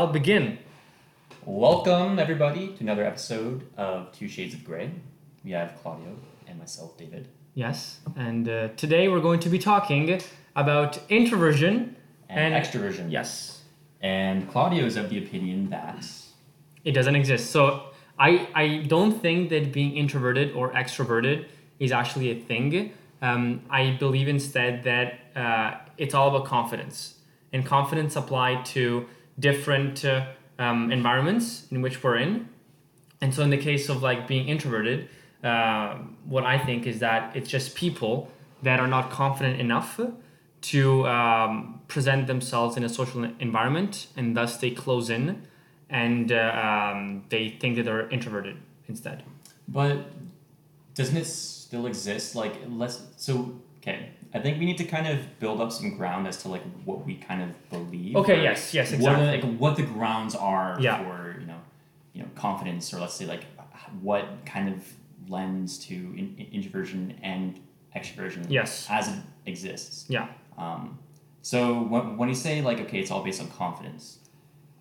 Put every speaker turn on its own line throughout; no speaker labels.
shall begin.
Welcome, everybody, to another episode of Two Shades of Grey. We have Claudio and myself, David.
Yes, and uh, today we're going to be talking about introversion
And,
And-
extroversion.
Yes,
And Claudio is of the opinion that.
it doesn't exist. So I, I don't think that being introverted or extroverted is actually a thing. Um, I believe instead that uh, it's all about confidence, and confidence applied to different uh, um, environments in which we're in. And so, in the case of like being introverted, uh, what I think is that it's just people that are not confident enough to um, present themselves in a social environment, and thus they close in, and uh, um, they think that they're introverted instead.
But doesn't it still exist? Like, let's. So, okay. I think we need to kind of build up some ground as to like what we kind of believe.
Okay. Yes. Yes.
What,
Exactly.
like, what the grounds are
Yeah.
for you know, you know, confidence, or let's say like what kind of lends to in, in- introversion and extroversion
Yes.
as it exists.
Yeah.
Um, so when, when you say like okay, it's all based on confidence,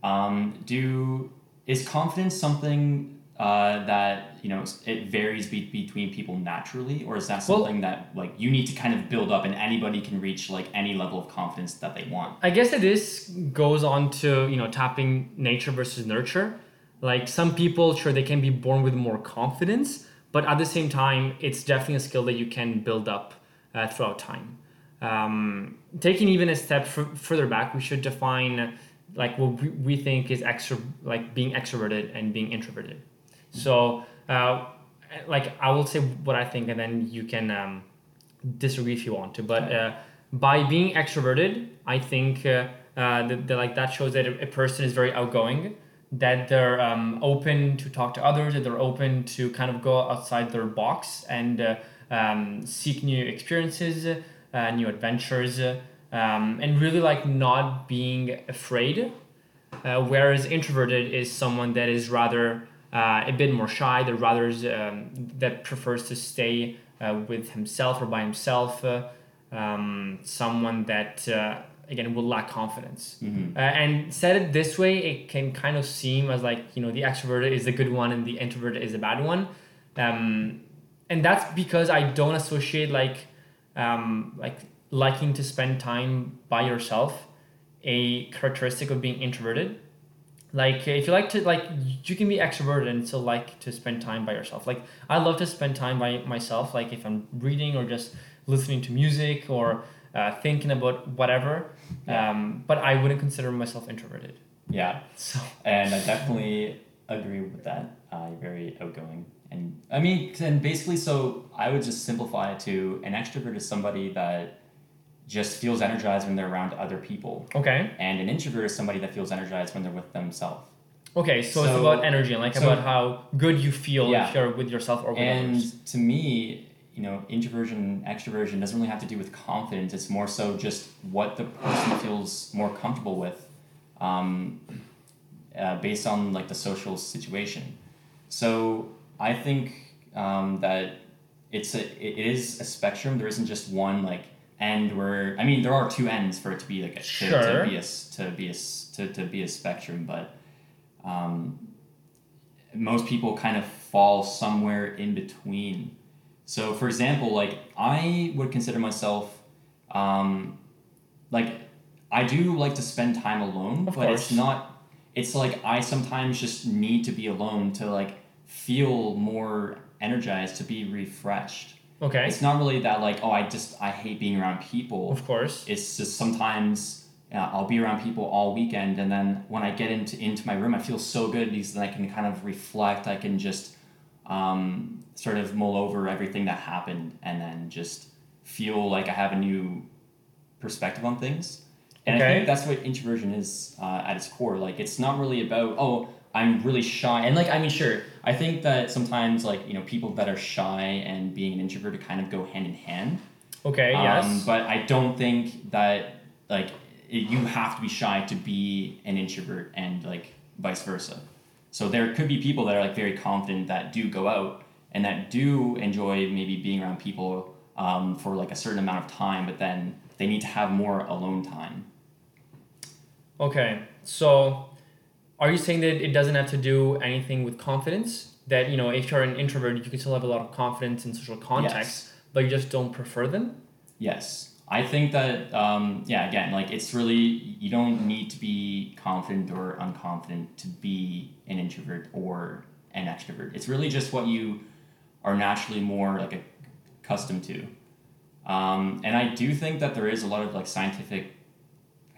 um, do is confidence something uh, that you know it varies be- between people naturally, or is that
Well-
something that like you need to kind of build up and anybody can reach like any level of confidence that they want?
I guess that this goes on to you know tapping nature versus nurture. Like some people, sure, they can be born with more confidence, but at the same time, it's definitely a skill that you can build up uh, throughout time. Um, taking even a step f- further back, we should define like what we, we think is extra, like being extroverted and being introverted. So, uh, like I will say what I think, and then you can um, disagree if you want to. But uh, by being extroverted, I think uh, uh, that, that like that shows that a, person is very outgoing, that they're um, open to talk to others, that they're open to kind of go outside their box and uh, um, seek new experiences, uh, new adventures, um, and really like not being afraid. Uh, whereas introverted is someone that is rather uh, a bit more shy, that rather um, that prefers to stay uh, with himself or by himself. Uh, um, someone that uh, again will lack confidence.
Mm-hmm.
Uh, and said it this way, it can kind of seem as like you know the extrovert is the good one and the introvert is the bad one. Um, and that's because I don't associate like um, like liking to spend time by yourself a characteristic of being introverted like if you like to like you can be extroverted and still like to spend time by yourself. Like i love to spend time by myself like if i'm reading or just listening to music or uh, thinking about whatever.
Yeah.
um, but i wouldn't consider myself introverted.
Yeah,
so.
And I definitely agree with that. Uh, you're very outgoing, and I mean, and basically, so I would just simplify it to an extrovert is somebody that just feels energized when they're around other people,
okay
and an introvert is somebody that feels energized when they're with themselves.
okay so, it's about energy and like
so-
about how good you feel
Yeah.
if you're with yourself or with
And
others
to me, you know, introversion, extroversion doesn't really have to do with confidence. It's more so just what the person feels more comfortable with, um, uh, based on like the social situation. So I think um, that it's a it is a spectrum. There isn't just one like end where I mean there are two ends for it to be like a to,
Sure.
to be a to be a to, to be a spectrum, but um, most people kind of fall somewhere in between. So, for example, like I would consider myself, um, like I do like to spend time alone,
Of
but
course.
it's not. It's like I sometimes just need to be alone to like feel more energized, to be refreshed.
Okay
It's not really that like oh I just I hate being around people
of course
it's just sometimes uh, I'll be around people all weekend, and then when I get into into my room, I feel so good because then I can kind of reflect. I can just um, sort of mull over everything that happened, and then just feel like I have a new perspective on things. And I think that's what introversion is uh, at its core. Like it's not really about oh I'm really shy, and like I mean sure I think that sometimes like you know people that are shy and being an introvert kind of go hand in hand.
okay
Um,
yes
But I don't think that like it, you have to be shy to be an introvert and like vice versa. So there could be people that are like very confident that do go out and that do enjoy maybe being around people um, for like a certain amount of time, but then they need to have more alone time.
Okay, so are you saying that it doesn't have to do anything with confidence? That you know, if you're an introvert, you can still have a lot of confidence in social context, but you just don't prefer them.
Yes. I think that um, yeah, again, like it's really you don't need to be confident or unconfident to be an introvert or an extrovert. It's really just what you are naturally more like accustomed to. Um, and I do think that there is a lot of like scientific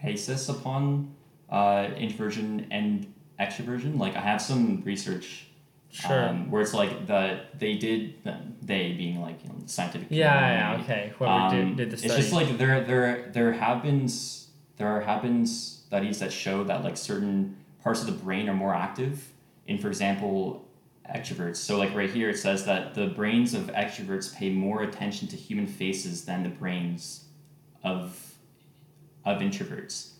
basis upon uh, introversion and extroversion. Like I have some research
Sure.
um, where it's like the they did they being like you know, scientific
yeah,
community.
yeah, okay. Whoever
Um,
did, did the study.
It's just like there there there have been there have been studies that show that like certain parts of the brain are more active in for example extroverts. So like right here it says that the brains of extroverts pay more attention to human faces than the brains of of introverts.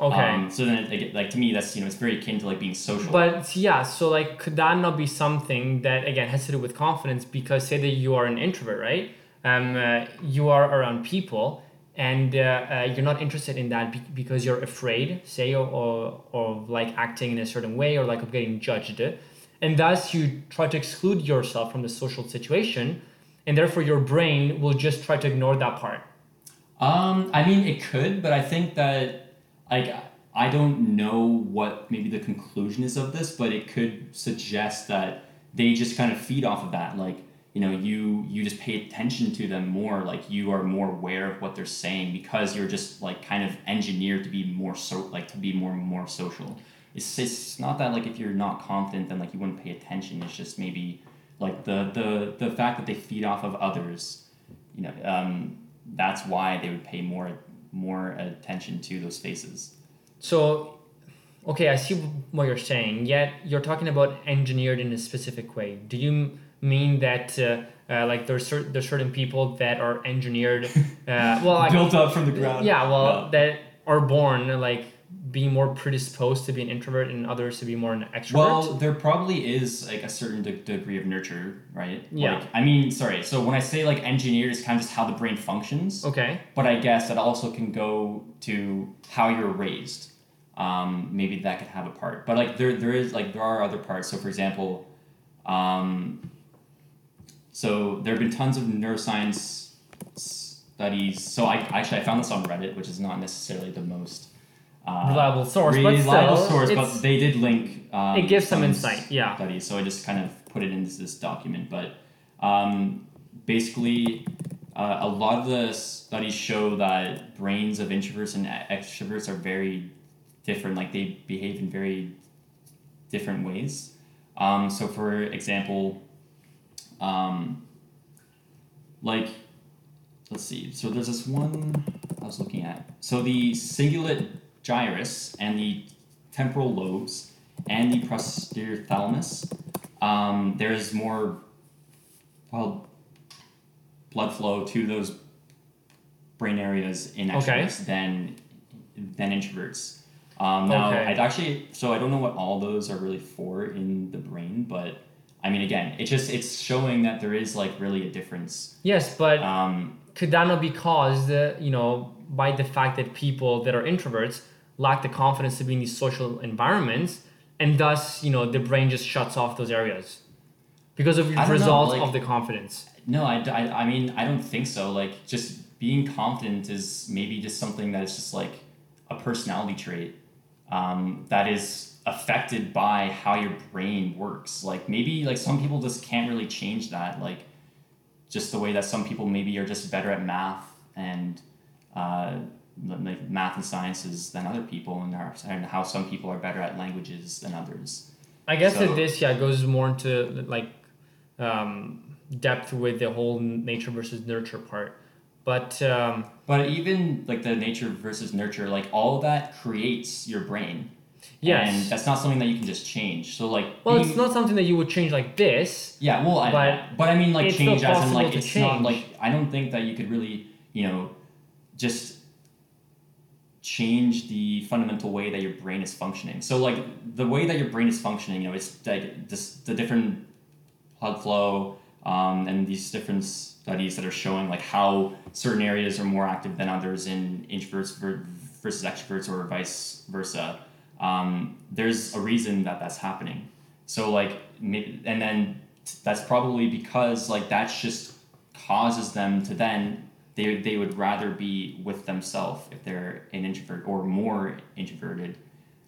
Okay.
Um, so then like, like to me that's you know it's very akin to like being social.
But yeah, so like, could that not be something that again has to do with confidence? Because say that you are an introvert, right? Um, uh, you are around people, and uh, uh, you're not interested in that be- because you're afraid, say, or, or or like acting in a certain way, or like of getting judged, and thus you try to exclude yourself from the social situation, and therefore your brain will just try to ignore that part.
Um, I mean, it could, but I think that like I don't know what maybe the conclusion is of this, but it could suggest that they just kind of feed off of that. Like you know, you you just pay attention to them more. Like you are more aware of what they're saying because you're just like kind of engineered to be more so like to be more more social. It's it's not that like if you're not confident, then like you wouldn't pay attention. It's just maybe like the the the fact that they feed off of others. You know, um, that's why they would pay more more attention to those faces.
So, okay, I see what you're saying. Yet you're talking about engineered in a specific way. Do you mean that uh, uh, like there's cer- there's certain people that are engineered? Uh, well,
Built up from the ground.
yeah, well, that are born like being more predisposed to be an introvert and others to be more an extrovert.
Well, there probably is like a certain de- degree of nurture, right?
Yeah.
Like, I mean, sorry. So when I say like engineered, it's kind of just how the brain functions.
okay.
But I guess that also can go to how you're raised. Um, maybe that could have a part. But like there, there is like there are other parts. So for example, um, so there have been tons of neuroscience studies. So I actually I found this on Reddit, which is not necessarily the most uh,
Reliable source, but
reliable
still,
source, but they did link. Um,
It gives some insight, yeah.
Studies, so I just kind of put it into this document, but um, basically, uh, a lot of the studies show that brains of introverts and extroverts are very different. Like they behave in very different ways. Um, so, for example, um, like let's see. So there's this one I was looking at. So the cingulate gyrus and the temporal lobes and the posterior thalamus. Um, there's more well blood flow to those brain areas in
Okay.
extroverts than than introverts. Um, now,
Okay.
I'd actually so I don't know what all those are really for in the brain, but I mean, again, it just it's showing that there is like really a difference.
Yes, but
Um,
could that not be caused, uh, you know, by the fact that people that are introverts lack the confidence to be in these social environments, and thus, you know, the brain just shuts off those areas because of the result
like-
of the confidence.
No, I, I, I mean, I don't think so. Like, just being confident is maybe just something that is just like a personality trait um, that is affected by how your brain works. Like, maybe like some people just can't really change that. Like, just the way that some people maybe are just better at math and uh, like math and sciences than other people, and, and how some people are better at languages than others.
I guess
So-
that this yeah goes more into like um, depth with the whole nature versus nurture part, but um,
But even like the nature versus nurture, like all that creates your brain.
Yes.
And that's not something that you can just change. So like
well,
being-
it's not something that you would change like this.
Yeah, well, I,
but
but I mean like change as in like it's not like I don't think that you could really you know just change the fundamental way that your brain is functioning. So like the way that your brain is functioning, you know, it's like this the different blood flow um, and these different studies that are showing like how certain areas are more active than others in introverts versus extroverts or vice versa. um, there's a reason that that's happening. So like, and then that's probably because like that's just causes them to then they they would rather be with themselves if they're an introvert or more introverted,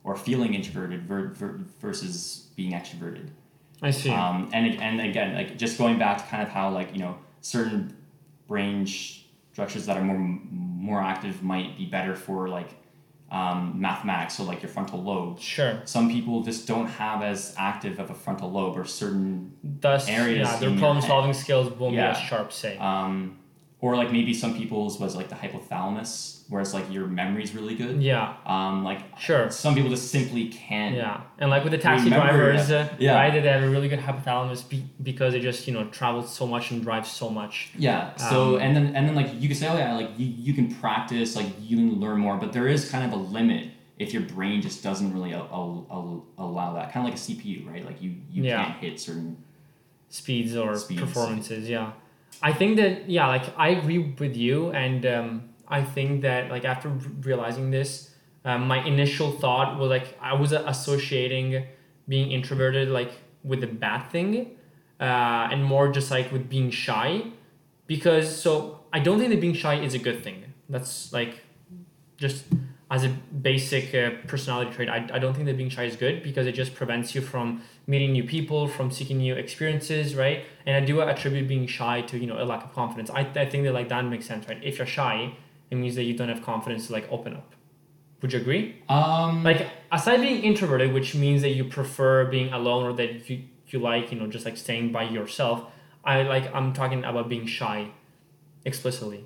or feeling introverted ver- ver- versus being extroverted.
I see.
Um, and and again, like just going back to kind of how like you know certain brain structures that are more more active might be better for like um, mathematics, so like your frontal lobe.
sure.
Some people just don't have as active of a frontal lobe or certain,
Thus,
areas
yeah, their problem solving skills won't
Yeah.
be as sharp, say.
um, or like maybe some people's was like the hypothalamus, whereas like your memory's really good.
yeah,
Um, like
sure.
some people just simply can't.
Yeah, and like with the taxi drivers,
that.
uh,
Yeah.
right? They have a really good hypothalamus be- because they just you know travel so much and drive so much.
Yeah. So
Um,
and then and then like you can say, oh yeah, like you, you can practice, like you can learn more, but there is kind of a limit if your brain just doesn't really al- al- al- allow that. Kind of like a CPU, right? Like you you
Yeah.
can't hit certain.
speeds or
Speeds.
performances yeah i think that yeah like i agree with you and um, i think that like after realizing this um, my initial thought was like i was uh, associating being introverted like with a bad thing uh, and more just like with being shy because so i don't think that being shy is a good thing. That's like just as a basic uh, personality trait I, I don't think that being shy is good because it just prevents you from meeting new people from seeking new experiences right? And i do attribute being shy to you know a lack of confidence. I, I think that like that makes sense right? If you're shy it means that you don't have confidence to like open up. Would you agree?
Um.
like aside being introverted which means that you prefer being alone or that you you like you know just like staying by yourself i like i'm talking about being shy explicitly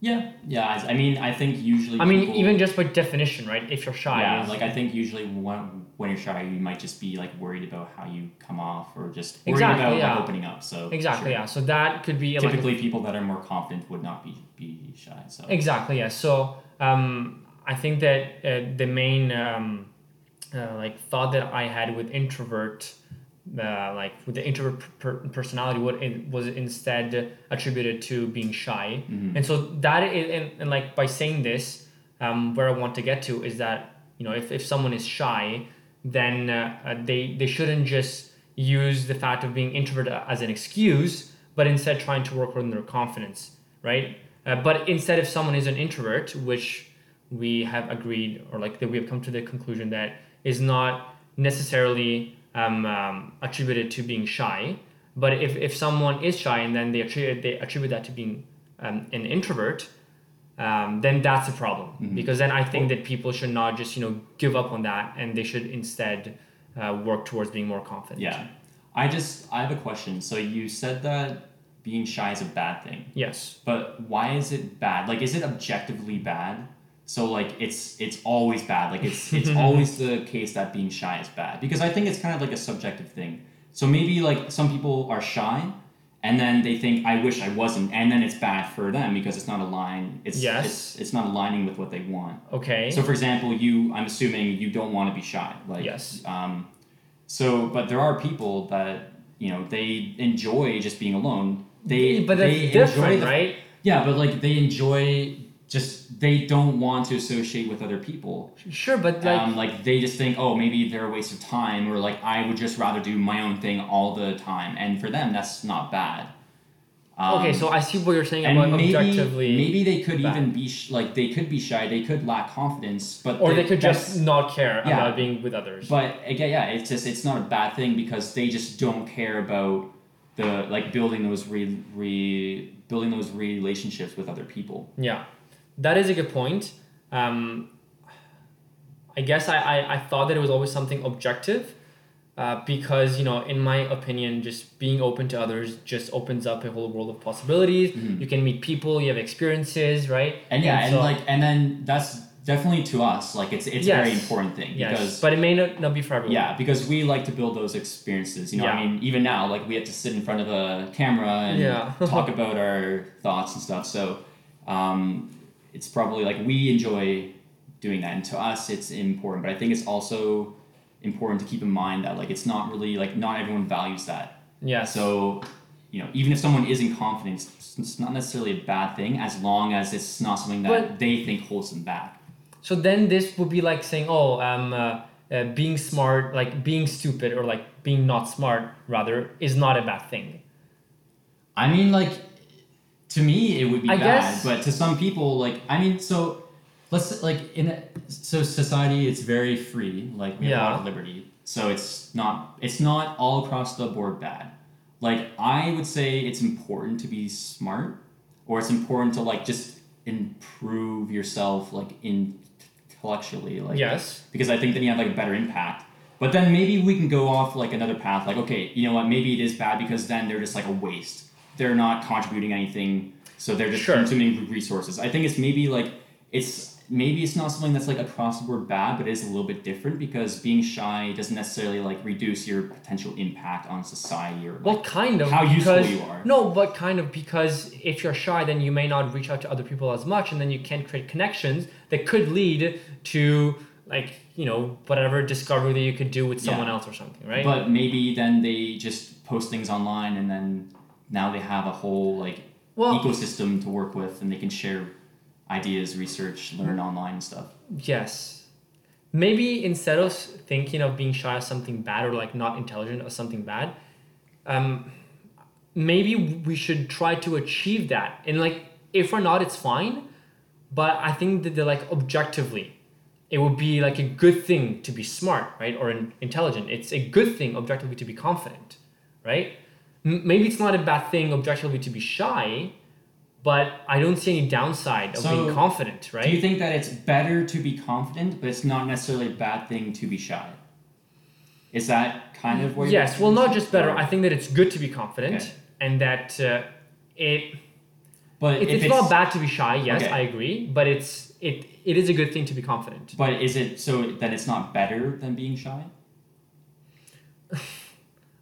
yeah. Yeah. I, I mean, I think usually.
i mean
people-
even just by definition right if you're shy
Yeah. Like I think usually when when you're shy, you might just be like worried about how you come off, or just worried
Exactly,
about
yeah.
like opening up. So
exactly
sure.
yeah so that could be like
Typically, people that are more confident would not be be shy. So.
Exactly. Yeah. So um, I think that uh, the main um, uh, like thought that I had with introvert, uh, like with the introvert per- personality, what it was instead attributed to being shy,
Mhm.
and so that is, and, and like by saying this, um, where I want to get to is that you know if, if someone is shy, then uh, uh, they they shouldn't just use the fact of being introvert as an excuse, but instead trying to work on their confidence, right? Uh, but instead, if someone is an introvert, which we have agreed or like that we have come to the conclusion that is not necessarily um, um, attributed to being shy, but if, if someone is shy and then they attribute they attribute that to being um, an introvert, um, then that's a problem
Mhm.
because then I think that people should not just you know give up on that and they should instead uh, work towards being more confident.
Yeah. I just I have a question. So you said that being shy is a bad thing,
Yes.
but why is it bad? Like, is it objectively bad? So like it's it's always bad. Like it's it's always the case that being shy is bad because I think it's kind of like a subjective thing. So maybe like some people are shy, and then they think I wish I wasn't, and then it's bad for them because it's not aligned. It's
Yes.
it's it's not aligning with what they want.
Okay.
So, for example, you, I'm assuming you don't want to be shy. Like,
Yes.
Um, so, but there are people that you know they enjoy just being alone. They,
but that's
they
different,
enjoy the,
right?
Yeah, but like they enjoy just they don't want to associate with other people.
Sure, but like
um, like they just think, oh, maybe they're a waste of time, or like I would just rather do my own thing all the time. And for them, that's not bad. Um,
okay, so I see what you're saying about
maybe,
objectively,
maybe they could
bad.
even be sh- like they could be shy. They could lack confidence, but
or
they,
they could just not care
Yeah.
about being with others.
But again, yeah, it's just it's not a bad thing because they just don't care about the like building those re, re building those relationships with other people.
Yeah, that is a good point. Um, I guess I, I, I thought that it was always something objective uh, because, you know, in my opinion, just being open to others just opens up a whole world of possibilities.
Mhm.
You can meet people, you have experiences, right?
And yeah, and,
so-
like and then that's definitely to us like it's it's a very important thing
yes,
because
but it may not, not be for everyone.
yeah because we like to build those experiences. You know, I mean, even now like we have to sit in front of a camera and
Yeah.
talk about our thoughts and stuff. So um, it's probably like we enjoy doing that, and to us it's important. But I think it's also important to keep in mind that like it's not really like not everyone values that.
yeah
So you know, even if someone isn't confident, it's, it's not necessarily a bad thing as long as it's not something that
But-
they think holds them back.
So then this would be like saying, oh, um, uh, uh, being smart, like being stupid or like being not smart, rather, is not a bad thing.
I mean, like, to me, it would be
I
bad,
guess-
but to some people, like, I mean, so let's like in a, so society, it's very free. Like we have a lot of liberty, so it's not it's not all across the board bad. Like I would say, it's important to be smart, or it's important to like just improve yourself, like intellectually, like
yes.
because I think then you have like a better impact. But then maybe we can go off like another path, like okay, you know what, maybe it is bad because then they're just like a waste. They're not contributing anything, so they're just
Sure.
consuming resources. I think it's maybe like it's maybe it's not something that's like across the board bad, but it is a little bit different because being shy doesn't necessarily like reduce your potential impact on society or like,
Well, kind of.
how useful
because,
you are.
No, but kind of because if you're shy, then you may not reach out to other people as much, and then you can't create connections that could lead to like you know whatever discovery that you could do with someone
Yeah.
else or something, right?
But maybe then they just post things online and then now they have a whole like
well,
ecosystem to work with and they can share ideas, research, learn online and stuff.
Yes. Maybe instead of thinking of being shy as something bad or like not intelligent or something bad, um, maybe we should try to achieve that. And like, if we're not, it's fine. But I think that they're like objectively, it would be like a good thing to be smart, right? Or intelligent. It's a good thing objectively to be confident, right? Maybe it's not a bad thing objectively to be shy, but I don't see any downside of
So,
being confident, right?
Do you think that it's better to be confident, but it's not necessarily a bad thing to be shy? Is that kind of what you're
yes well not just better
Or-
i think that it's good to be confident
Okay.
and that uh, it
but
it,
if
it's, not bad to be shy yes
Okay.
i agree but it's it it is a good thing to be confident
But is it so then it's not better than being shy?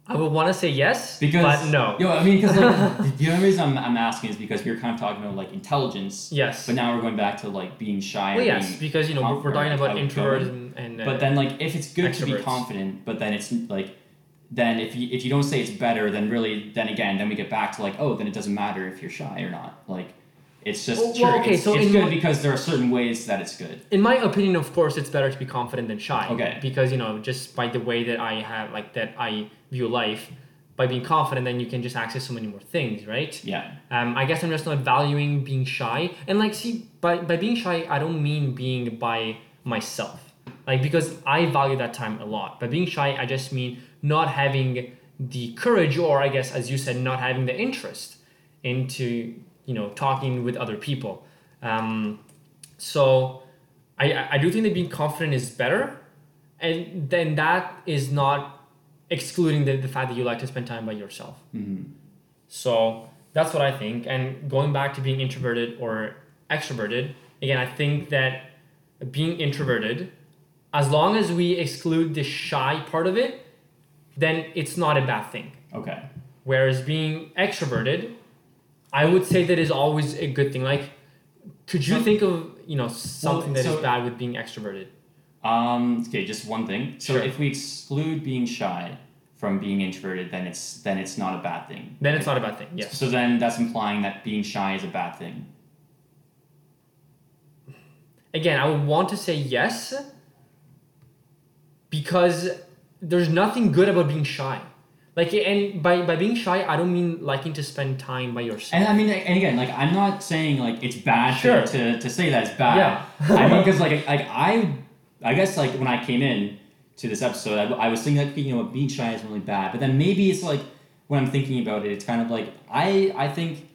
i would want to say yes
Because
but no
Yo, I mean, because like, the only reason I'm, I'm asking is because we were kind of talking about like intelligence,
yes
but now we're going back to like being shy.
well yes because you know we're, talking about introverts and, and uh,
But then, like, if it's good to be confident, but then it's like, then if you if you don't say it's better, then really, then again, then we get back to like, oh, then it doesn't matter if you're shy or not. Like, it's just
Well, okay,
it's,
so
it's good
my-
because there are certain ways that it's good.
in my opinion of course it's better to be confident than shy
Okay.
because you know just by the way that i have like that i view life by being confident then you can just access so many more things right
Yeah.
Um, I guess I'm just not valuing being shy. And like, see, by, by being shy, I don't mean being by myself. Like, because I value that time a lot. By being shy, I just mean not having the courage, or I guess, as you said, not having the interest into, you know, talking with other people. Um, so I, I do think that being confident is better. And then that is not excluding the, the fact that you like to spend time by yourself.
hmm
So that's what I think. And going back to being introverted or extroverted, again, I think that being introverted, as long as we exclude the shy part of it, then it's not a bad thing.
Okay.
Whereas being extroverted, I would say that is always a good thing. Like, could you think of you know something that is
so-
bad with being extroverted?
Um. Okay. Just one thing. So
Sure.
if we exclude being shy from being introverted, then it's then it's not a bad thing.
Then it's not a bad thing. Yes.
So then that's implying that being shy is a bad thing.
again, I would want to say yes because there's nothing good about being shy. Like, and by, by being shy, I don't mean liking to spend time by yourself.
And I mean, and again, like I'm not saying like it's bad
Sure.
to, to, to say that it's bad.
Yeah.
I mean, because like like I, I guess like when I came in to this episode, I, I was thinking like you know being shy is really bad, but then maybe it's like when I'm thinking about it, it's kind of like I I think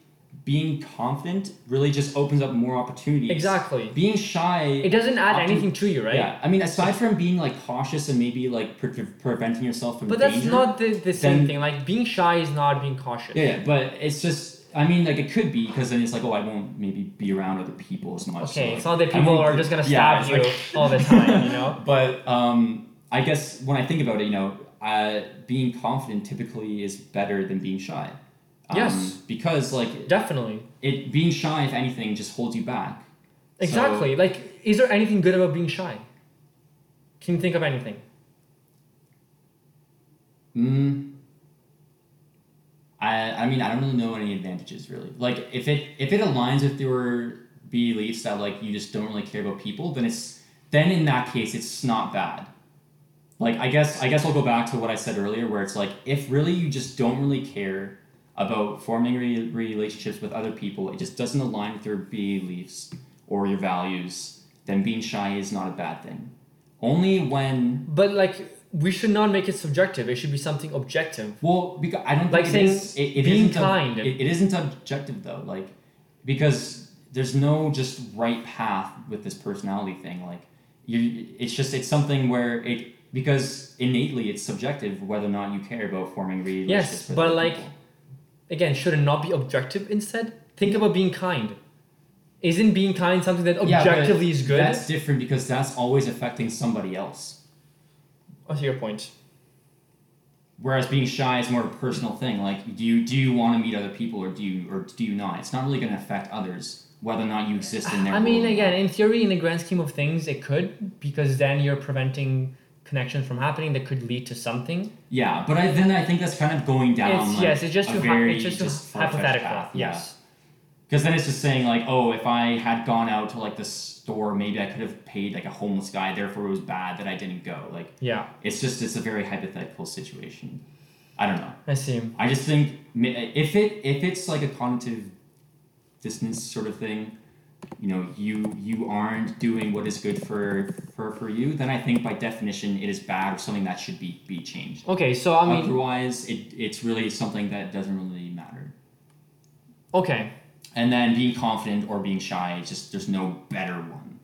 being confident really just opens up more opportunities.
Exactly.
Being shy.
It doesn't add anything to you, right?
Yeah, I mean, aside from being like cautious and maybe like pre- preventing yourself from
But that's
danger,
not the, the same
then-
thing. Like, being shy is not being cautious.
Yeah, but it's just. I mean, like it could be because then it's like, oh, I won't maybe be around other people as much. so,
Okay,
like,
it's not that people are just gonna stab
it's
you
like-
all the time, you know?
But um, I guess when I think about it, you know, uh, being confident typically is better than being shy. Um,
Yes.
Because like
Definitely.
it, being shy, if anything, just holds you back. So-
Exactly. like, is there anything good about being shy? Can you think of anything?
Mm, I I mean I don't really know any advantages really. Like if it if it aligns with your beliefs that like you just don't really care about people, then it's then in that case it's not bad. Like I guess I guess I'll go back to what I said earlier, where it's like if really you just don't really care about forming re- relationships with other people, it just doesn't align with your beliefs or your values, then being shy is not a bad thing. Only when
But like we should not make it subjective. It should be something objective.
well, because I don't
Like
think
saying
it is, it, it
being kind.
it, it isn't objective though, like because there's no just right path with this personality thing. Like you, it's just it's something where it because innately it's subjective whether or not you care about forming relationships.
Yes, but like
people.
Again, should it not be objective instead? Think about being kind. Isn't being kind something that
Yeah,
objectively is good?
That's different because that's always affecting somebody else.
I see your point.
Whereas being shy is more of a personal thing. Like, do you do you want to meet other people or do you or do you not? It's not really going to affect others whether or not you exist in their.
I mean, again, in theory, in the grand scheme of things, it could because then you're preventing connections from happening that could lead to something.
Yeah, but I, then I think that's kind of going down.
it's
like,
yes, it's just
a very
it's just,
just
hypothetical.
path,
Yes.
Because then it's just saying like, oh, if I had gone out to like the store, maybe I could have paid like a homeless guy. Therefore, it was bad that I didn't go. Like,
Yeah,
it's just it's a very hypothetical situation. I don't know.
I see.
I just think if it if it's like a cognitive dissonance sort of thing, you know, you you aren't doing what is good for for, for you, then I think by definition it is bad or something that should be be changed.
Okay, so I mean,
Otherwise, it, it's really something that doesn't really matter.
okay,
And then being confident or being shy, it's just there's no better one.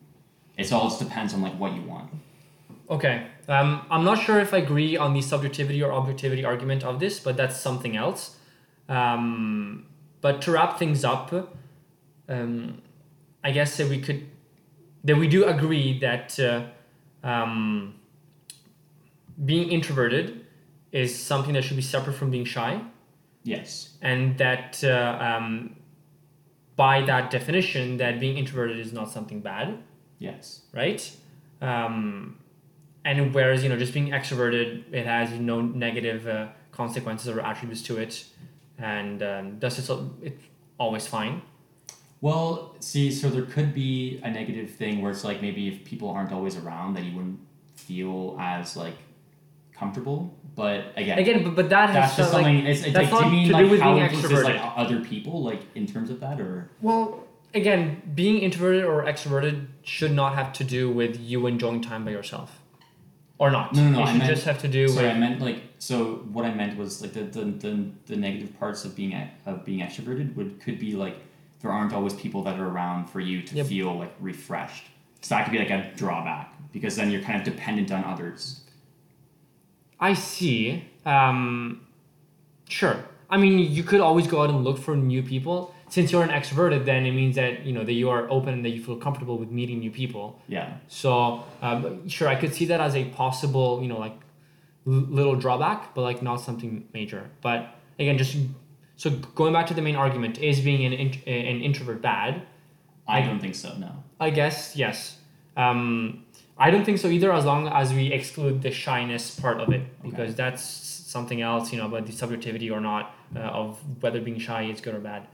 It's all just depends on like what you want.
okay. Um, I'm not sure if I agree on the subjectivity or objectivity argument of this, but that's something else. Um, but to wrap things up, um, I guess that we could that we do agree that uh, um, being introverted is something that should be separate from being shy,
Yes.
and that uh, um, by that definition, that being introverted is not something bad,
Yes.
right? Um, and whereas you know just being extroverted, it has no negative uh, consequences or attributes to it, and um, thus it's, it's always fine.
Well, see, so there could be a negative thing where it's like maybe if people aren't always around, that you wouldn't feel as like comfortable. But again,
Again, but, but that has
that's just
some, like,
something. it's, it's
that's
like, do you mean
to do
like
with
how influences like other people, like in terms of that, or
Well, again, being introverted or extroverted should not have to do with you enjoying time by yourself, or not.
No, no, no,
It
I
should
meant-
just have to do
sorry,
with
I meant like so. What I meant was like the the, the, the negative parts of being of being extroverted would could be like there aren't always people that are around for you to
Yep.
feel like refreshed. So that could be like a drawback because then you're kind of dependent on others.
I see. Um, sure. I mean, you could always go out and look for new people. Since you're an extroverted, then it means that you know that you are open and that you feel comfortable with meeting new people.
Yeah.
So um, sure, I could see that as a possible, you know, like l- little drawback, but like not something major. But again, just so going back to the main argument, is being an int- an introvert bad?
I don't think so. No.
I guess yes. Um, I don't think so either, as long as we exclude the shyness part of it, because that's something else, you know, about the subjectivity or not uh, of whether being shy is good or bad.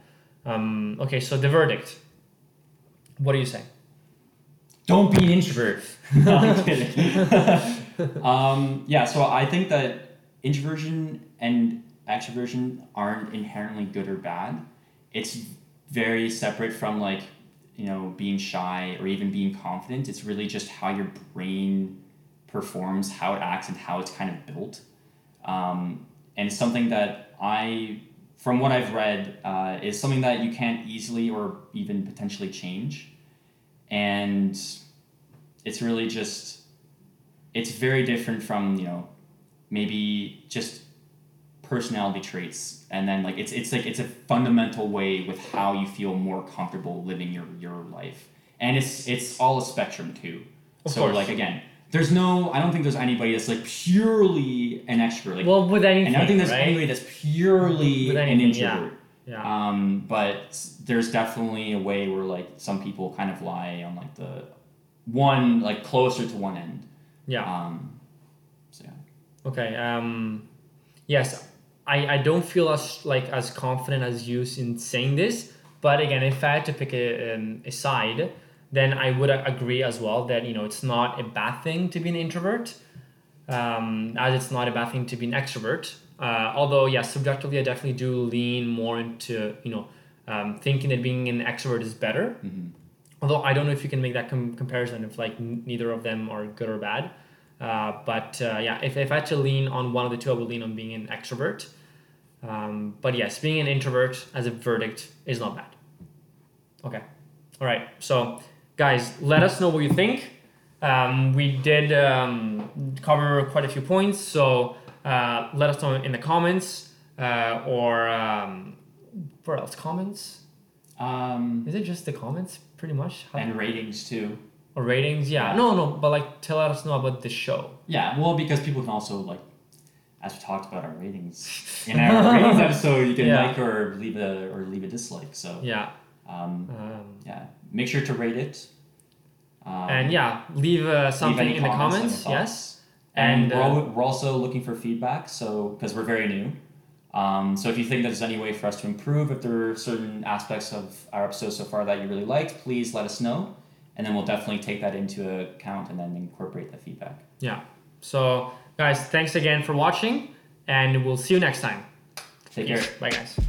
Um, okay, so the verdict. What do you say?
Don't be an introvert. no, I'm kidding. um, yeah, so I think that introversion and extroversion aren't inherently good or bad. It's very separate from like, you know, being shy or even being confident. It's really just how your brain performs, how it acts, and how it's kind of built. Um, and it's something that I, from what I've read, uh, is something that you can't easily or even potentially change and it's really just it's very different from you know maybe just personality traits and then like it's it's like it's a fundamental way with how you feel more comfortable living your your life and it's it's all a spectrum too
Of
so
course.
like again there's no i don't think there's anybody that's like purely an extrovert like
well, with anything,
and i don't think there's
right?
anybody that's purely
With
an
anything, yeah.
introvert
yeah.
um, but there's definitely a way where like some people kind of lie on like the one like closer to one end.
yeah.
Um, so yeah.
Okay. Um, yes, I, I don't feel as like as confident as you in saying this, But again, if I had to pick a, um, a side, then I would agree as well that you know it's not a bad thing to be an introvert, um, as it's not a bad thing to be an extrovert. Uh, although, yeah, subjectively, I definitely do lean more into you know um, thinking that being an extrovert is better.
Mhm.
Although I don't know if you can make that com- comparison if like n- neither of them are good or bad. Uh, but uh, yeah, if, if I had to lean on one of the two, I would lean on being an extrovert. Um, but yes, being an introvert as a verdict is not bad. Okay. All right. So, guys, let us know what you think. Um, we did um, cover quite a few points. So, uh, let us know in the comments uh, or um, where else? Comments?
Um,
Is it just the comments pretty much? How-
and ratings too.
or ratings? Yeah.
Yeah.
No, no, but like tell us know about the show.
Yeah, well, because people can also like, as we talked about our ratings in our ratings episode, you can
Yeah.
like or leave a or leave a dislike. So
Yeah.
um,
Um,
yeah, make sure to rate it. Um,
and yeah, leave uh, something
any
in the
comments, any
comments. Yes.
And,
And,
we're,
uh,
al- we're also looking for feedback, so because we're very new. Um, so if you think there's any way for us to improve, if there are certain aspects of our episode so far that you really liked, please let us know, and then we'll definitely take that into account and then incorporate the feedback.
Yeah. So, Guys, thanks again for watching, and we'll see you next time.
Take care.
Bye, guys.